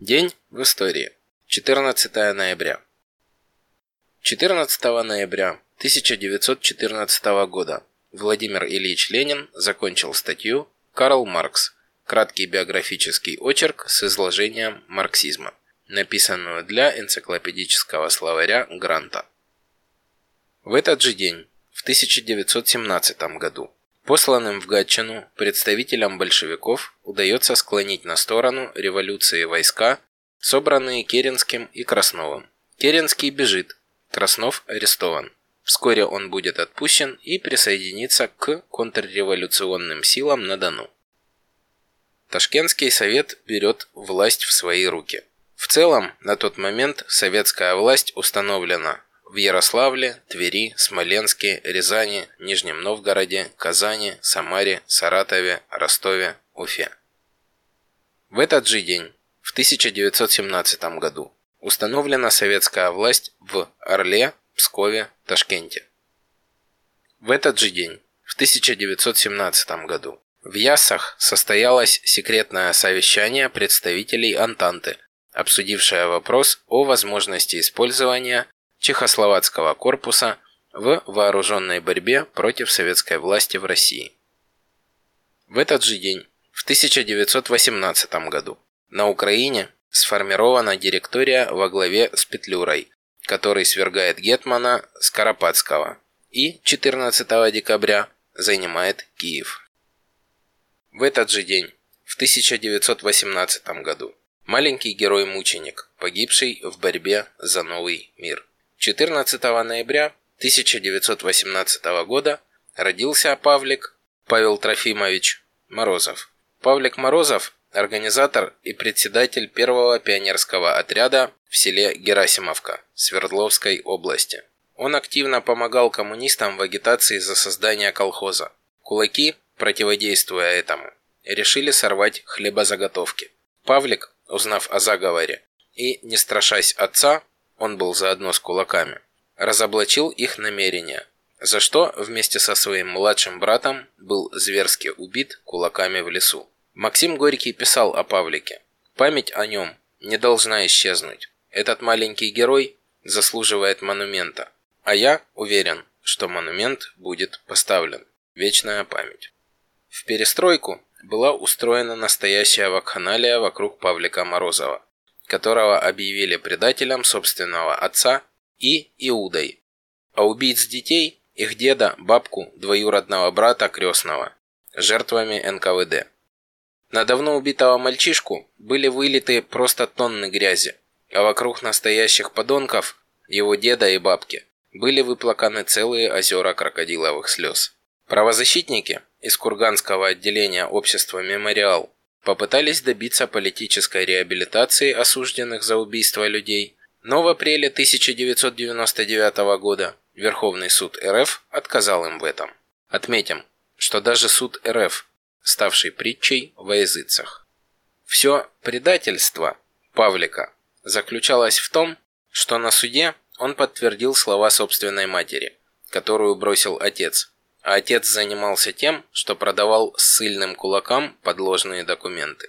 День в истории. 14 ноября. 14 ноября 1914 года Владимир Ильич Ленин закончил статью «Карл Маркс. Краткий биографический очерк с изложением марксизма», написанную для энциклопедического словаря Гранта. В этот же день, в 1917 году, Посланным в Гатчину представителям большевиков удается склонить на сторону революции войска, собранные Керенским и Красновым. Керенский бежит, Краснов арестован. Вскоре он будет отпущен и присоединится к контрреволюционным силам на Дону. Ташкентский совет берет власть в свои руки. В целом, на тот момент советская власть установлена в Ярославле, Твери, Смоленске, Рязани, Нижнем Новгороде, Казани, Самаре, Саратове, Ростове, Уфе. В этот же день, в 1917 году, установлена советская власть в Орле, Пскове, Ташкенте. В этот же день, в 1917 году, в Яссах состоялось секретное совещание представителей Антанты, обсудившее вопрос о возможности использования Чехословацкого корпуса в вооруженной борьбе против советской власти в России. В этот же день, в 1918 году, на Украине сформирована директория во главе с Петлюрой, который свергает Гетмана Скоропадского и 14 декабря занимает Киев. В этот же день, в 1918 году, маленький герой-мученик, погибший в борьбе за новый мир. 14 ноября 1918 года родился Павлик Павел Трофимович Морозов. Павлик Морозов – организатор и председатель первого пионерского отряда в селе Герасимовка Свердловской области. Он активно помогал коммунистам в агитации за создание колхоза. Кулаки, противодействуя этому, решили сорвать хлебозаготовки. Павлик, узнав о заговоре и не страшась отца, он был заодно с кулаками, разоблачил их намерения, за что вместе со своим младшим братом был зверски убит кулаками в лесу. Максим Горький писал о Павлике. Память о нем не должна исчезнуть. Этот маленький герой заслуживает монумента. А я уверен, что монумент будет поставлен. Вечная память. В перестройку была устроена настоящая вакханалия вокруг Павлика Морозова которого объявили предателем собственного отца и Иудой, а убийц детей – их деда, бабку, двоюродного брата крестного, жертвами НКВД. На давно убитого мальчишку были вылиты просто тонны грязи, а вокруг настоящих подонков, его деда и бабки, были выплаканы целые озера крокодиловых слез. Правозащитники из Курганского отделения общества «Мемориал» попытались добиться политической реабилитации осужденных за убийство людей, но в апреле 1999 года Верховный суд РФ отказал им в этом. Отметим, что даже суд РФ, ставший притчей во языцах. Все предательство Павлика заключалось в том, что на суде он подтвердил слова собственной матери, которую бросил отец, а отец занимался тем, что продавал ссыльным кулакам подложные документы.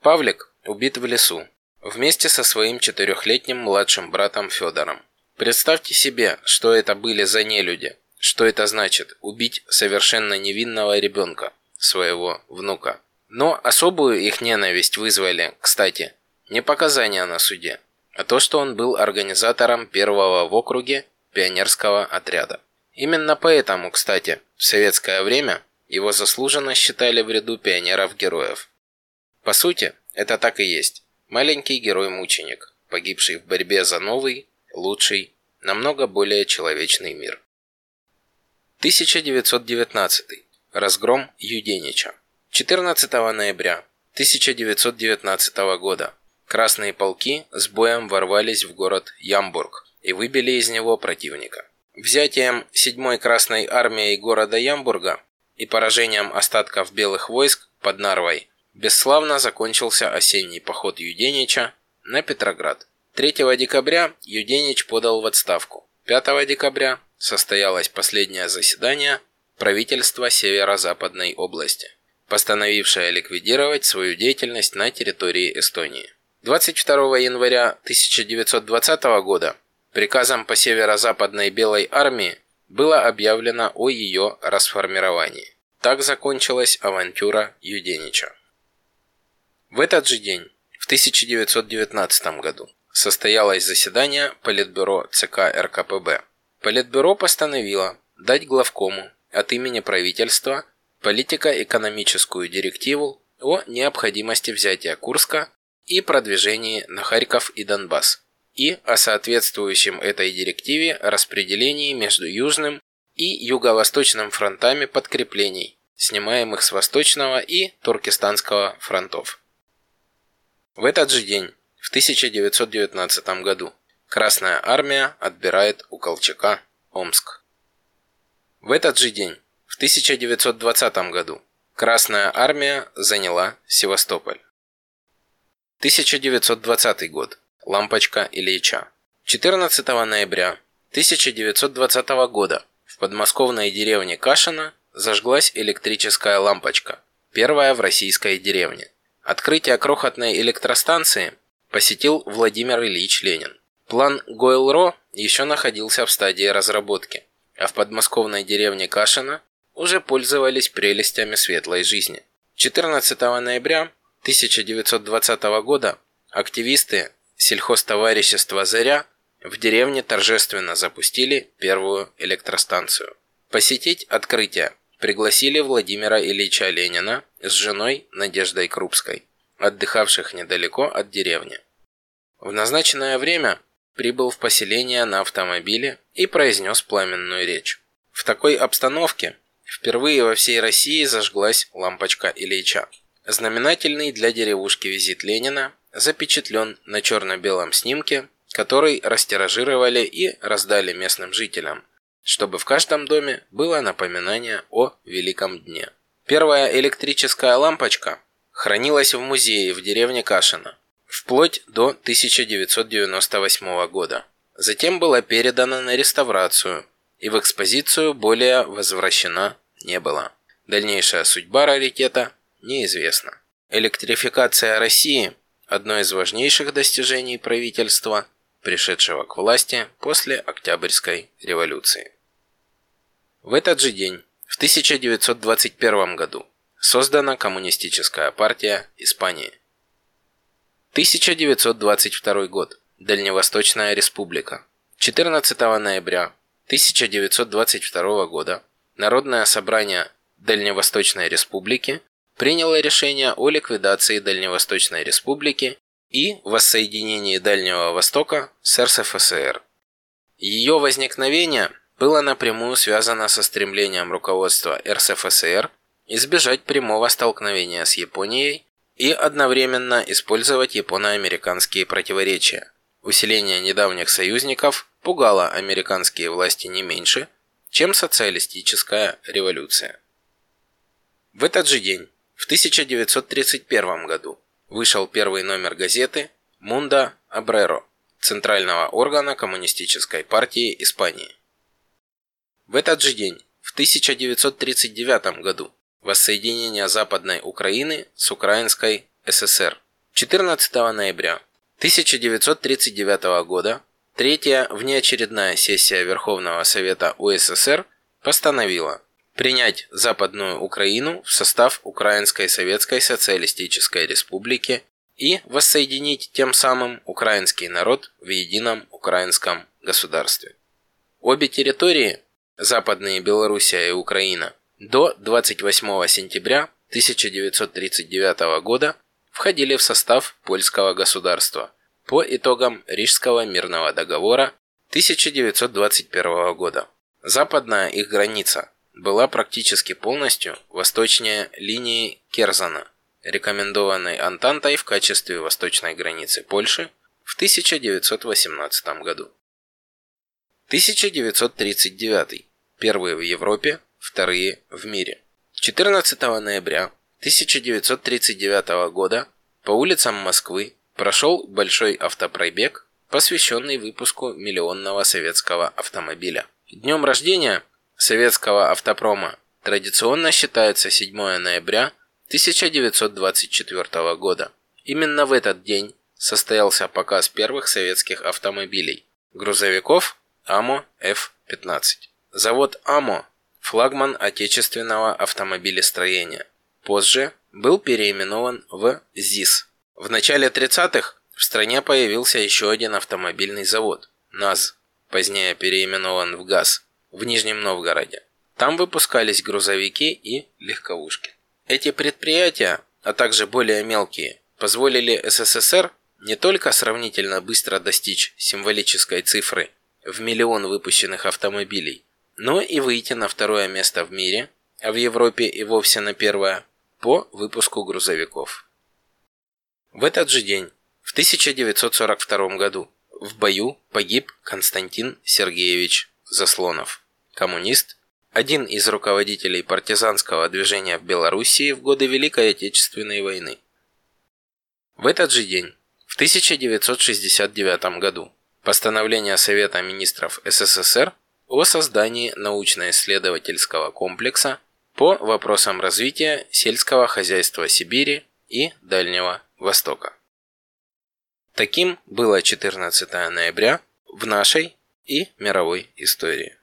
Павлик убит в лесу, вместе со своим четырехлетним младшим братом Федором. Представьте себе, что это были за нелюди, что это значит убить совершенно невинного ребенка, своего внука. Но особую их ненависть вызвали, кстати, не показания на суде, а то, что он был организатором первого в округе пионерского отряда. Именно поэтому, кстати, в советское время его заслуженно считали в ряду пионеров-героев. По сути, это так и есть. Маленький герой-мученик, погибший в борьбе за новый, лучший, намного более человечный мир. 1919. Разгром Юденича. 14 ноября 1919 года красные полки с боем ворвались в город Ямбург и выбили из него противника. Взятием 7-й Красной армией города Ямбурга и поражением остатков белых войск под Нарвой бесславно закончился осенний поход Юденича на Петроград. 3 декабря Юденич подал в отставку. 5 декабря состоялось последнее заседание правительства Северо-Западной области, постановившее ликвидировать свою деятельность на территории Эстонии. 22 января 1920 года приказом по северо-западной Белой армии было объявлено о ее расформировании. Так закончилась авантюра Юденича. В этот же день, в 1919 году, состоялось заседание Политбюро ЦК РКПБ. Политбюро постановило дать главкому от имени правительства политико-экономическую директиву о необходимости взятия Курска и продвижении на Харьков и Донбасс, и о соответствующем этой директиве распределении между Южным и Юго-Восточным фронтами подкреплений, снимаемых с Восточного и Туркестанского фронтов. В этот же день, в 1919 году, Красная Армия отбирает у Колчака Омск. В этот же день, в 1920 году, Красная Армия заняла Севастополь. 1920 год. Лампочка Ильича. 14 ноября 1920 года в подмосковной деревне Кашина зажглась электрическая лампочка, первая в российской деревне. Открытие крохотной электростанции посетил Владимир Ильич Ленин. План Гойл-Ро еще находился в стадии разработки, а в подмосковной деревне Кашина уже пользовались прелестями светлой жизни. 14 ноября 1920 года активисты сельхозтоварищества «Заря» в деревне торжественно запустили первую электростанцию. Посетить открытие пригласили Владимира Ильича Ленина с женой Надеждой Крупской, отдыхавших недалеко от деревни. В назначенное время прибыл в поселение на автомобиле и произнес пламенную речь. В такой обстановке впервые во всей России зажглась лампочка Ильича. Знаменательный для деревушки визит Ленина запечатлен на черно-белом снимке, который растиражировали и раздали местным жителям, чтобы в каждом доме было напоминание о Великом дне. Первая электрическая лампочка хранилась в музее в деревне Кашино вплоть до 1998 года. Затем была передана на реставрацию и в экспозицию более возвращена не была. Дальнейшая судьба раритета неизвестна. Электрификация России – одно из важнейших достижений правительства, пришедшего к власти после Октябрьской революции. В этот же день, в 1921 году, создана Коммунистическая партия Испании. 1922 год. Дальневосточная республика. 14 ноября 1922 года Народное собрание Дальневосточной республики приняло решение о ликвидации Дальневосточной республики и воссоединении Дальнего Востока с РСФСР. Ее возникновение было напрямую связано со стремлением руководства РСФСР избежать прямого столкновения с Японией и одновременно использовать японо-американские противоречия. Усиление недавних союзников пугало американские власти не меньше, чем социалистическая революция. В этот же день, в 1931 году, вышел первый номер газеты «Мунда Абреро» Центрального органа Коммунистической партии Испании. В этот же день, в 1939 году, воссоединение Западной Украины с Украинской ССР. 14 ноября 1939 года третья внеочередная сессия Верховного Совета УССР постановила принять Западную Украину в состав Украинской Советской Социалистической Республики и воссоединить тем самым украинский народ в едином украинском государстве. Обе территории Западные Белоруссия и Украина, до 28 сентября 1939 года входили в состав польского государства по итогам Рижского мирного договора 1921 года. Западная их граница была практически полностью восточнее линии Керзана, рекомендованной Антантой в качестве восточной границы Польши в 1918 году. 1939 первые в Европе, вторые в мире. 14 ноября 1939 года по улицам Москвы прошел большой автопробег, посвященный выпуску миллионного советского автомобиля. Днем рождения советского автопрома традиционно считается 7 ноября 1924 года. Именно в этот день состоялся показ первых советских автомобилей – грузовиков АМО F-15. Завод АМО – флагман отечественного автомобилестроения. Позже был переименован в ЗИС. В начале 30-х в стране появился еще один автомобильный завод – НАЗ, позднее переименован в ГАЗ, в Нижнем Новгороде. Там выпускались грузовики и легковушки. Эти предприятия, а также более мелкие, позволили СССР не только сравнительно быстро достичь символической цифры в миллион выпущенных автомобилей, но и выйти на второе место в мире, а в Европе и вовсе на первое, по выпуску грузовиков. В этот же день, в 1942 году, в бою погиб Константин Сергеевич Заслонов, коммунист, один из руководителей партизанского движения в Белоруссии в годы Великой Отечественной войны. В этот же день, в 1969 году, постановление Совета министров СССР о создании научно-исследовательского комплекса по вопросам развития сельского хозяйства Сибири и Дальнего Востока. Таким было 14 ноября в нашей и мировой истории.